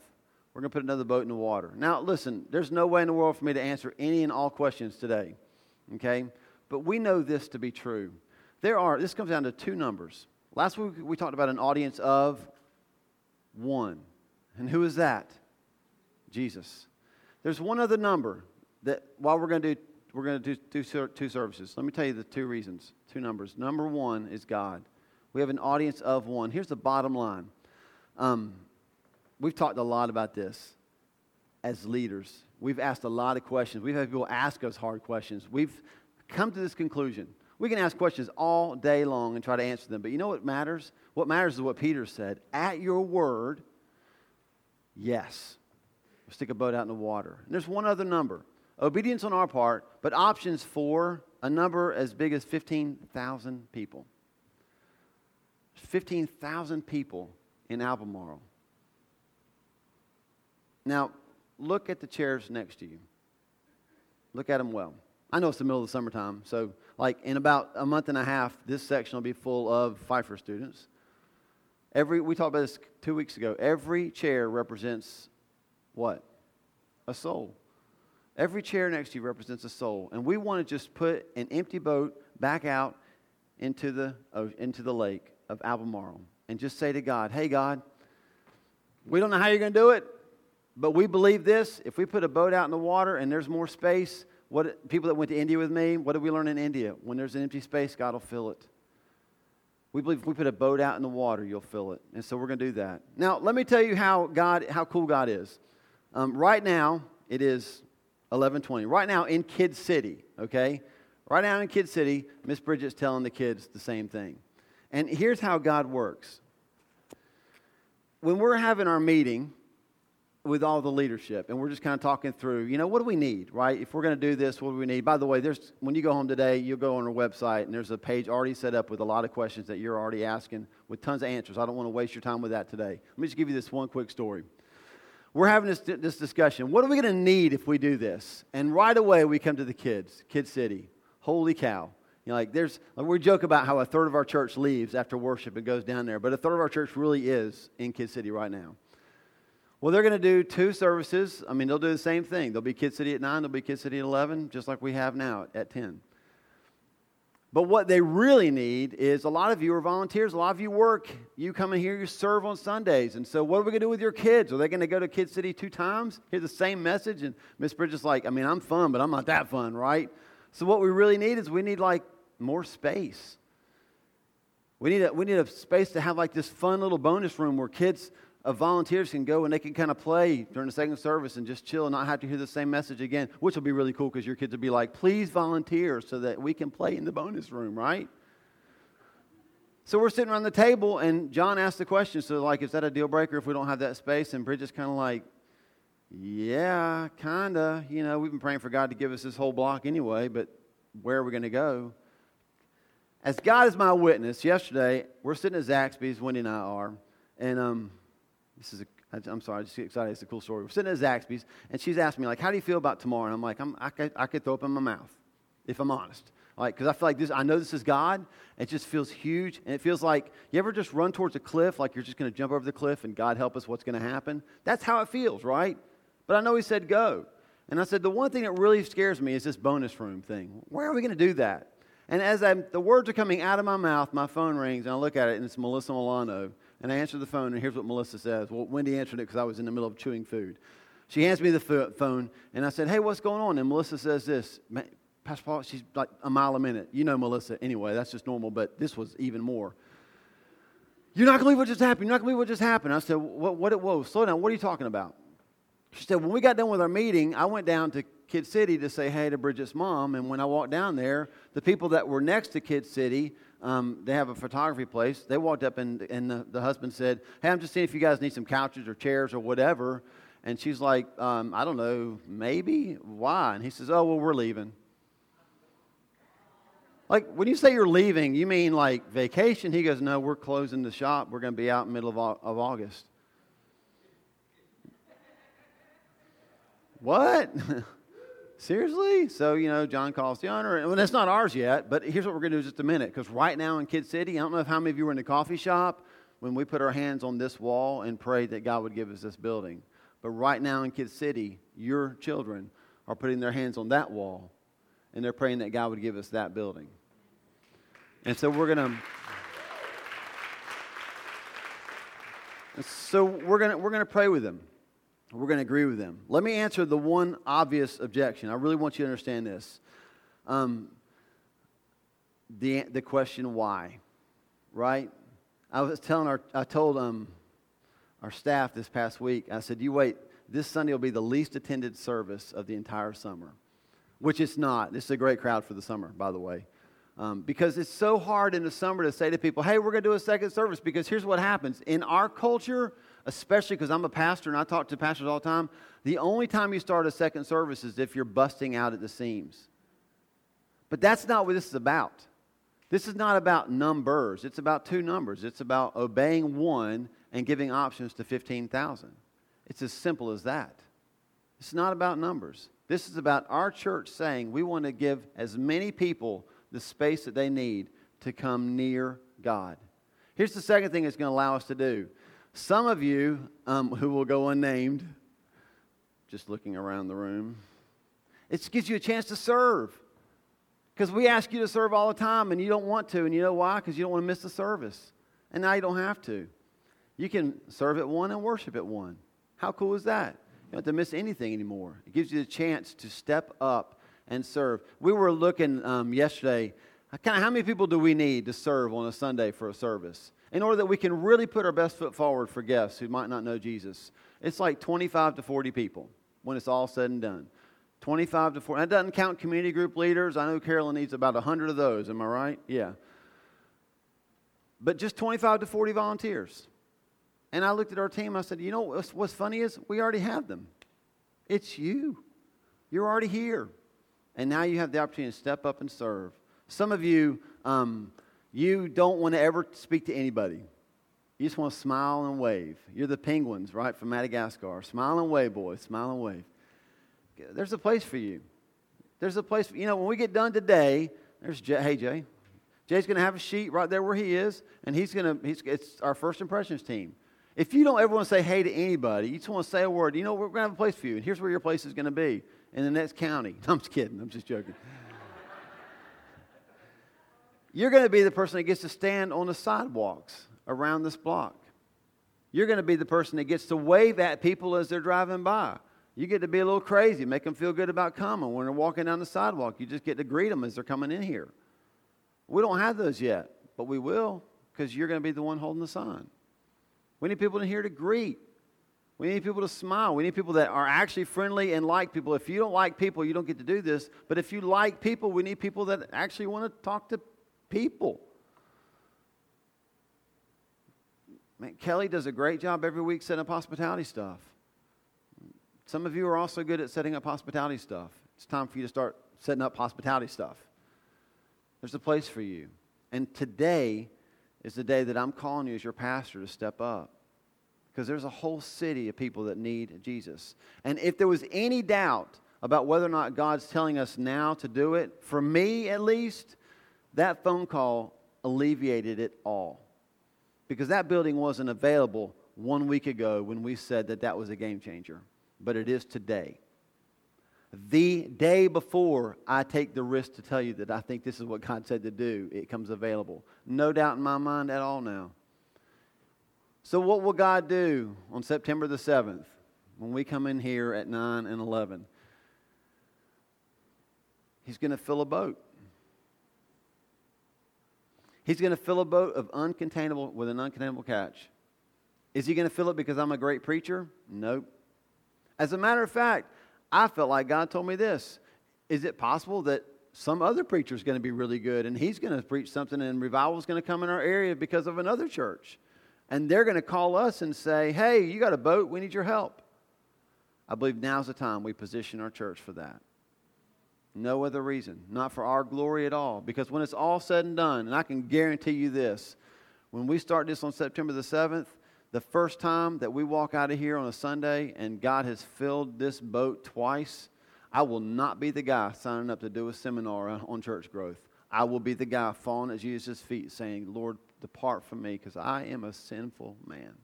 We're going to put another boat in the water. Now, listen, there's no way in the world for me to answer any and all questions today. Okay? But we know this to be true. There are, this comes down to two numbers. Last week we talked about an audience of One. And who is that? Jesus. There's one other number that while we're going to do we're going to do two, two services. Let me tell you the two reasons, two numbers. Number one is God. We have an audience of one. Here's the bottom line. Um, we've talked a lot about this as leaders. We've asked a lot of questions. We've had people ask us hard questions. We've come to this conclusion. We can ask questions all day long and try to answer them, but you know what matters? What matters is what Peter said. At your word, yes. Stick a boat out in the water. And there's one other number obedience on our part, but options for a number as big as 15,000 people. 15,000 people in Albemarle. Now, look at the chairs next to you. Look at them well. I know it's the middle of the summertime, so like in about a month and a half, this section will be full of Pfeiffer students. Every we talked about this two weeks ago. Every chair represents what? A soul. Every chair next to you represents a soul. And we want to just put an empty boat back out into the, uh, into the lake of Albemarle and just say to God, hey, God, we don't know how you're going to do it, but we believe this. If we put a boat out in the water and there's more space, what, people that went to India with me, what did we learn in India? When there's an empty space, God will fill it. We believe if we put a boat out in the water, you'll fill it. And so we're going to do that. Now, let me tell you how God, how cool God is. Um, right now, it is 1120. Right now in Kid City, okay? Right now in Kid City, Miss Bridget's telling the kids the same thing. And here's how God works. When we're having our meeting with all the leadership and we're just kind of talking through, you know, what do we need, right? If we're going to do this, what do we need? By the way, there's when you go home today, you'll go on our website and there's a page already set up with a lot of questions that you're already asking with tons of answers. I don't want to waste your time with that today. Let me just give you this one quick story we're having this, this discussion. What are we going to need if we do this? And right away, we come to the kids, Kid City. Holy cow. You know, like there's, like we joke about how a third of our church leaves after worship and goes down there, but a third of our church really is in Kid City right now. Well, they're going to do two services. I mean, they'll do the same thing. There'll be Kid City at 9, there'll be Kid City at 11, just like we have now at 10. But what they really need is a lot of you are volunteers. A lot of you work. You come in here, you serve on Sundays. And so, what are we going to do with your kids? Are they going to go to Kid City two times, hear the same message? And Miss Bridget's like, I mean, I'm fun, but I'm not that fun, right? So, what we really need is we need like more space. We need a, we need a space to have like this fun little bonus room where kids of volunteers can go and they can kind of play during the second service and just chill and not have to hear the same message again, which will be really cool because your kids will be like, please volunteer so that we can play in the bonus room, right? So we're sitting around the table and John asked the question, so like, is that a deal breaker if we don't have that space? And Bridget's kind of like, yeah, kind of. You know, we've been praying for God to give us this whole block anyway, but where are we going to go? As God is my witness, yesterday we're sitting at Zaxby's, Wendy and I are, and um, this is a, I'm sorry, I just get excited. It's a cool story. We're sitting at Zaxby's, and she's asking me, like, how do you feel about tomorrow? And I'm like, I'm, I, could, I could throw up in my mouth, if I'm honest. Like, because I feel like this, I know this is God. It just feels huge. And it feels like, you ever just run towards a cliff, like you're just going to jump over the cliff and God help us, what's going to happen? That's how it feels, right? But I know He said go. And I said, the one thing that really scares me is this bonus room thing. Where are we going to do that? And as I'm, the words are coming out of my mouth, my phone rings, and I look at it, and it's Melissa Milano. And I answered the phone, and here's what Melissa says. Well, Wendy answered it because I was in the middle of chewing food. She hands me the phone, and I said, Hey, what's going on? And Melissa says this Pastor Paul, she's like a mile a minute. You know Melissa anyway, that's just normal, but this was even more. You're not going to believe what just happened. You're not going to believe what just happened. I said, What? what whoa, slow down. What are you talking about? She said, When we got done with our meeting, I went down to Kid City to say hey to Bridget's mom. And when I walked down there, the people that were next to Kid City um, they have a photography place. They walked up and, and the, the, husband said, Hey, I'm just seeing if you guys need some couches or chairs or whatever. And she's like, um, I don't know, maybe? Why? And he says, Oh, well, we're leaving. Like, when you say you're leaving, you mean like vacation? He goes, No, we're closing the shop. We're going to be out in the middle of, of August. What? Seriously? So, you know, John calls the owner. And well, that's not ours yet, but here's what we're going to do in just a minute. Because right now in Kid City, I don't know if how many of you were in the coffee shop when we put our hands on this wall and prayed that God would give us this building. But right now in Kid City, your children are putting their hands on that wall and they're praying that God would give us that building. And so we're going to. So we're going to we're going to pray with them. We're going to agree with them. Let me answer the one obvious objection. I really want you to understand this. Um, the, the question why, right? I was telling our, I told um, our staff this past week, I said, you wait, this Sunday will be the least attended service of the entire summer, which it's not. This is a great crowd for the summer, by the way. Um, because it's so hard in the summer to say to people, hey, we're going to do a second service. Because here's what happens in our culture, especially because I'm a pastor and I talk to pastors all the time, the only time you start a second service is if you're busting out at the seams. But that's not what this is about. This is not about numbers, it's about two numbers. It's about obeying one and giving options to 15,000. It's as simple as that. It's not about numbers. This is about our church saying we want to give as many people the space that they need to come near God. Here's the second thing it's going to allow us to do. Some of you um, who will go unnamed, just looking around the room, it gives you a chance to serve. Because we ask you to serve all the time and you don't want to. And you know why? Because you don't want to miss the service. And now you don't have to. You can serve at one and worship at one. How cool is that? You don't have to miss anything anymore. It gives you the chance to step up and serve. We were looking um, yesterday, kind of how many people do we need to serve on a Sunday for a service? In order that we can really put our best foot forward for guests who might not know Jesus. It's like 25 to 40 people when it's all said and done. 25 to 40. That doesn't count community group leaders. I know Carolyn needs about 100 of those. Am I right? Yeah. But just 25 to 40 volunteers. And I looked at our team. I said, you know what's, what's funny is we already have them. It's you. You're already here. And now you have the opportunity to step up and serve. Some of you, um, you don't want to ever speak to anybody. You just want to smile and wave. You're the penguins, right, from Madagascar. Smile and wave, boys. Smile and wave. There's a place for you. There's a place, for, you know, when we get done today, there's Jay. Hey, Jay. Jay's going to have a sheet right there where he is, and he's going to, he's, it's our first impressions team. If you don't ever want to say hey to anybody, you just want to say a word, you know, we're going to have a place for you, and here's where your place is going to be in the next county. I'm just kidding. I'm just joking. You're going to be the person that gets to stand on the sidewalks around this block. You're going to be the person that gets to wave at people as they're driving by. You get to be a little crazy, make them feel good about coming. When they're walking down the sidewalk, you just get to greet them as they're coming in here. We don't have those yet, but we will because you're going to be the one holding the sign. We need people in here to greet. We need people to smile. We need people that are actually friendly and like people. If you don't like people, you don't get to do this. But if you like people, we need people that actually want to talk to people. Man, Kelly does a great job every week setting up hospitality stuff. Some of you are also good at setting up hospitality stuff. It's time for you to start setting up hospitality stuff. There's a place for you. And today is the day that I'm calling you as your pastor to step up because there's a whole city of people that need Jesus. And if there was any doubt about whether or not God's telling us now to do it, for me at least, that phone call alleviated it all. Because that building wasn't available one week ago when we said that that was a game changer, but it is today. The day before I take the risk to tell you that I think this is what God said to do, it comes available. No doubt in my mind at all now. So, what will God do on September the 7th when we come in here at 9 and 11? He's going to fill a boat. He's going to fill a boat of uncontainable with an uncontainable catch. Is he going to fill it because I'm a great preacher? Nope. As a matter of fact, I felt like God told me this. Is it possible that some other preacher is going to be really good and he's going to preach something and revival is going to come in our area because of another church? and they're going to call us and say, Hey, you got a boat, we need your help. I believe now's the time we position our church for that. No other reason, not for our glory at all. Because when it's all said and done, and I can guarantee you this, when we start this on September the 7th, the first time that we walk out of here on a Sunday and God has filled this boat twice, I will not be the guy signing up to do a seminar on church growth. I will be the guy falling at Jesus' feet saying, Lord, Depart from me because I am a sinful man.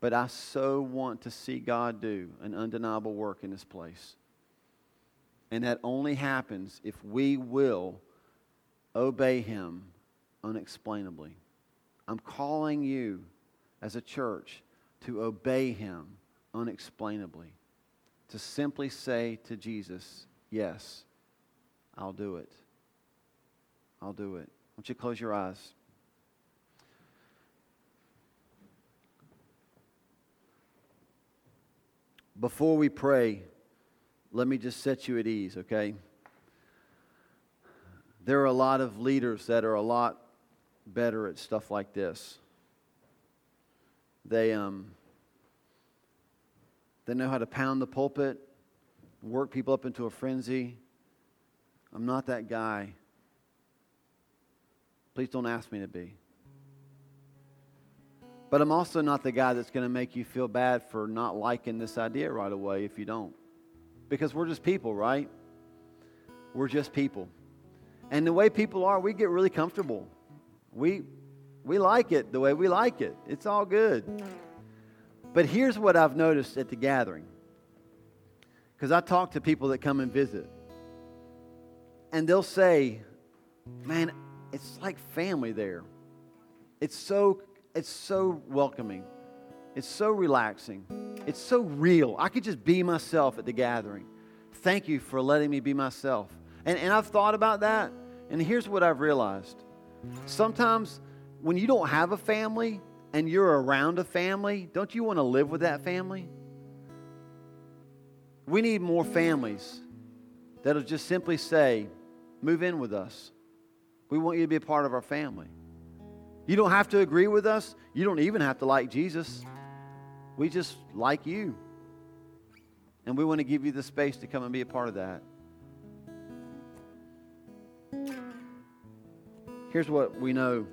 But I so want to see God do an undeniable work in this place. And that only happens if we will obey Him unexplainably. I'm calling you as a church to obey him unexplainably, to simply say to Jesus, Yes, I'll do it. I'll do it. Why don't you close your eyes? Before we pray, let me just set you at ease, okay? There are a lot of leaders that are a lot better at stuff like this. They, um, they know how to pound the pulpit, work people up into a frenzy. I'm not that guy. Please don't ask me to be. But I'm also not the guy that's going to make you feel bad for not liking this idea right away if you don't. Because we're just people, right? We're just people. And the way people are, we get really comfortable. We, we like it the way we like it. It's all good. But here's what I've noticed at the gathering. Because I talk to people that come and visit. And they'll say, man, it's like family there. It's so, it's so welcoming. It's so relaxing. It's so real. I could just be myself at the gathering. Thank you for letting me be myself. And, and I've thought about that. And here's what I've realized Sometimes when you don't have a family and you're around a family, don't you want to live with that family? We need more families that'll just simply say, Move in with us. We want you to be a part of our family. You don't have to agree with us. You don't even have to like Jesus. We just like you. And we want to give you the space to come and be a part of that. Here's what we know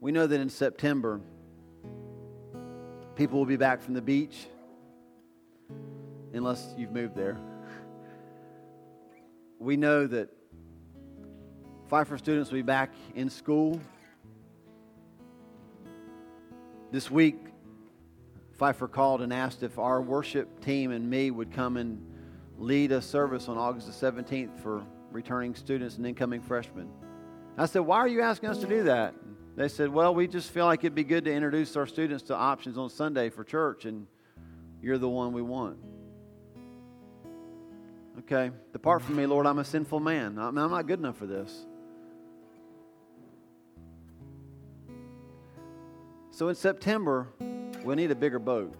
we know that in September, people will be back from the beach, unless you've moved there. We know that Pfeiffer students will be back in school. This week, Pfeiffer called and asked if our worship team and me would come and lead a service on August the 17th for returning students and incoming freshmen. I said, Why are you asking us to do that? They said, Well, we just feel like it'd be good to introduce our students to options on Sunday for church, and you're the one we want. Okay, depart from me, Lord, I'm a sinful man. I'm not good enough for this. So in September, we need a bigger boat.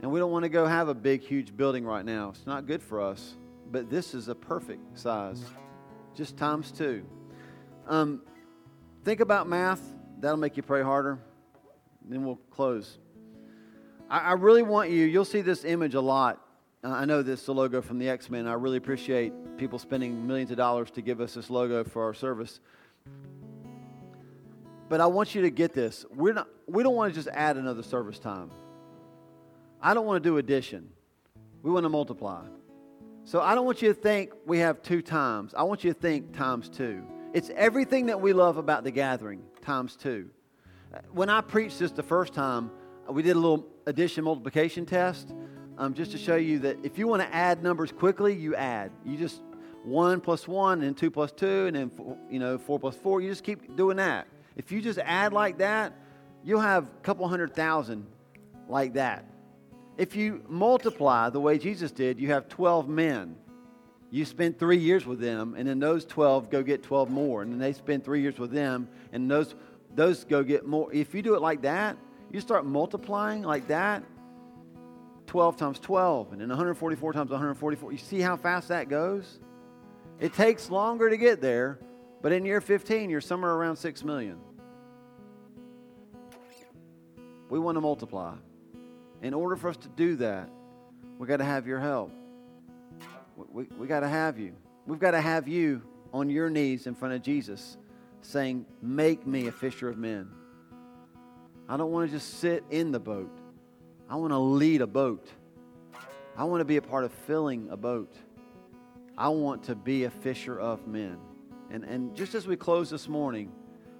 And we don't want to go have a big, huge building right now. It's not good for us but this is a perfect size, just times two. Um, think about math. That'll make you pray harder. Then we'll close. I, I really want you, you'll see this image a lot. I know this is the logo from the X Men. I really appreciate people spending millions of dollars to give us this logo for our service. But I want you to get this. We're not, we don't want to just add another service time. I don't want to do addition. We want to multiply. So I don't want you to think we have two times. I want you to think times two. It's everything that we love about the gathering times two. When I preached this the first time, we did a little addition multiplication test um, just to show you that if you want to add numbers quickly, you add. You just one plus one and two plus two and then you know four plus four. You just keep doing that. If you just add like that, you'll have a couple hundred thousand like that. If you multiply the way Jesus did, you have 12 men. You spend three years with them, and then those 12 go get 12 more. And then they spend three years with them, and those, those go get more. If you do it like that, you start multiplying like that 12 times 12, and then 144 times 144. You see how fast that goes? It takes longer to get there, but in year 15, you're somewhere around 6 million. We want to multiply. In order for us to do that, we got to have your help. We, we, we got to have you. We've got to have you on your knees in front of Jesus saying, Make me a fisher of men. I don't want to just sit in the boat, I want to lead a boat. I want to be a part of filling a boat. I want to be a fisher of men. And, and just as we close this morning,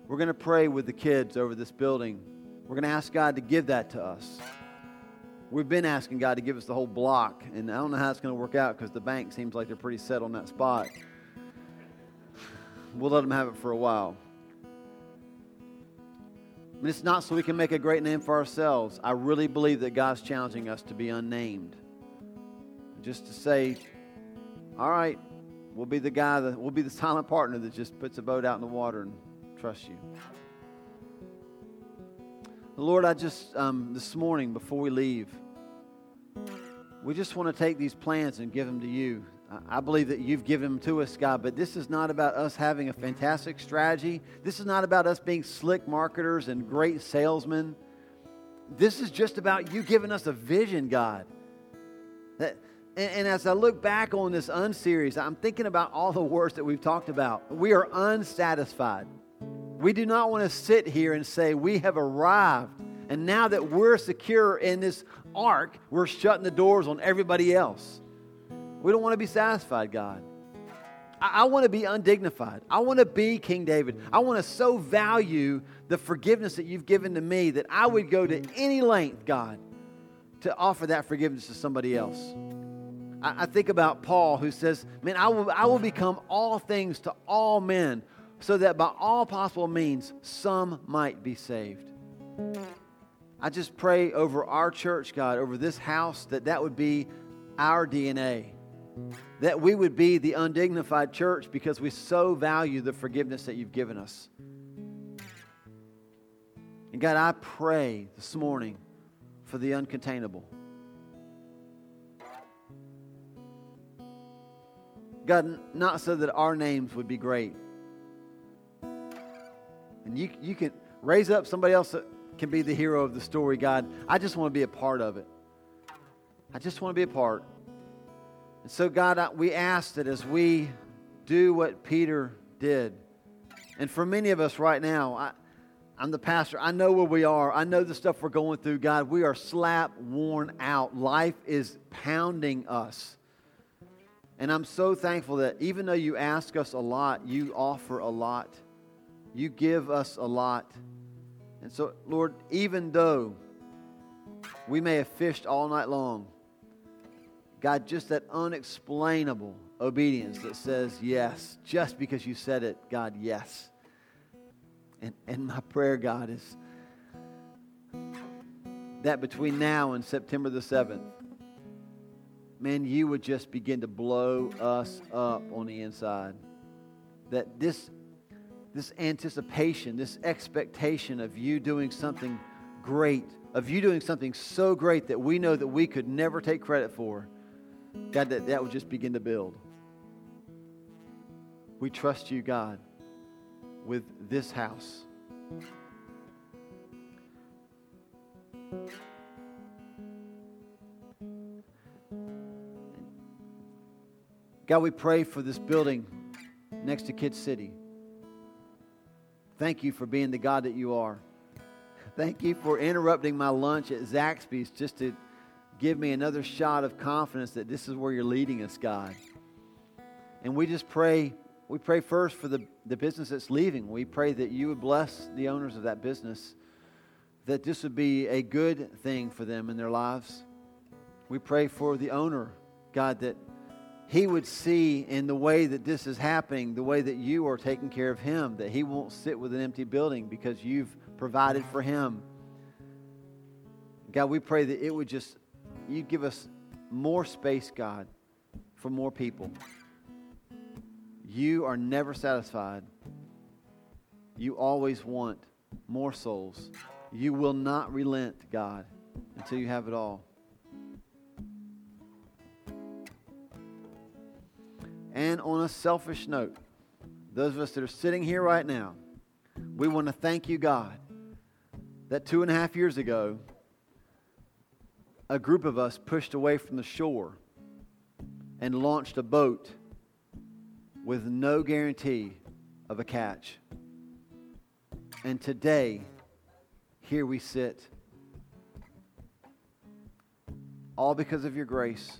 we're going to pray with the kids over this building. We're going to ask God to give that to us we've been asking God to give us the whole block, and I don't know how it's going to work out because the bank seems like they're pretty set on that spot. we'll let them have it for a while. And it's not so we can make a great name for ourselves. I really believe that God's challenging us to be unnamed. Just to say, all right, we'll be the guy that we'll be the silent partner that just puts a boat out in the water and trusts you. Lord, I just, um, this morning before we leave, we just want to take these plans and give them to you. I believe that you've given them to us, God, but this is not about us having a fantastic strategy. This is not about us being slick marketers and great salesmen. This is just about you giving us a vision, God. That, and, and as I look back on this unseries, I'm thinking about all the words that we've talked about. We are unsatisfied. We do not want to sit here and say we have arrived. And now that we're secure in this ark, we're shutting the doors on everybody else. We don't want to be satisfied, God. I, I want to be undignified. I want to be King David. I want to so value the forgiveness that you've given to me that I would go to any length, God, to offer that forgiveness to somebody else. I, I think about Paul who says, Man, I will, I will become all things to all men so that by all possible means some might be saved. I just pray over our church, God, over this house, that that would be our DNA that we would be the undignified church because we so value the forgiveness that you've given us. And God, I pray this morning for the uncontainable. God, not so that our names would be great. And you, you can raise up somebody else that can be the hero of the story, God. I just want to be a part of it. I just want to be a part. And so, God, we ask that as we do what Peter did, and for many of us right now, I, I'm the pastor. I know where we are. I know the stuff we're going through. God, we are slap worn out. Life is pounding us. And I'm so thankful that even though you ask us a lot, you offer a lot. You give us a lot. And so, Lord, even though we may have fished all night long, God, just that unexplainable obedience that says yes, just because you said it, God, yes. And, and my prayer, God, is that between now and September the 7th, man, you would just begin to blow us up on the inside. That this, this anticipation, this expectation of you doing something great, of you doing something so great that we know that we could never take credit for God, that that would just begin to build. We trust you, God, with this house. God, we pray for this building next to Kid City. Thank you for being the God that you are. Thank you for interrupting my lunch at Zaxby's just to give me another shot of confidence that this is where you're leading us, God. And we just pray, we pray first for the, the business that's leaving. We pray that you would bless the owners of that business, that this would be a good thing for them in their lives. We pray for the owner, God, that he would see in the way that this is happening, the way that you are taking care of him, that he won't sit with an empty building because you've provided for him. God, we pray that it would just you give us more space, God, for more people. You are never satisfied. You always want more souls. You will not relent, God, until you have it all. And on a selfish note, those of us that are sitting here right now, we want to thank you, God, that two and a half years ago, a group of us pushed away from the shore and launched a boat with no guarantee of a catch. And today, here we sit. All because of your grace.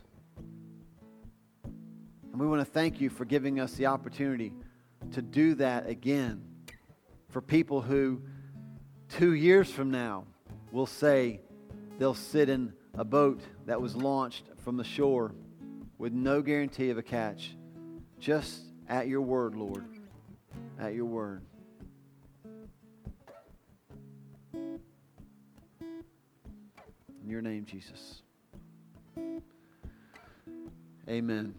And we want to thank you for giving us the opportunity to do that again for people who, two years from now, will say they'll sit in a boat that was launched from the shore with no guarantee of a catch, just at your word, Lord. at your word. In your name, Jesus. Amen.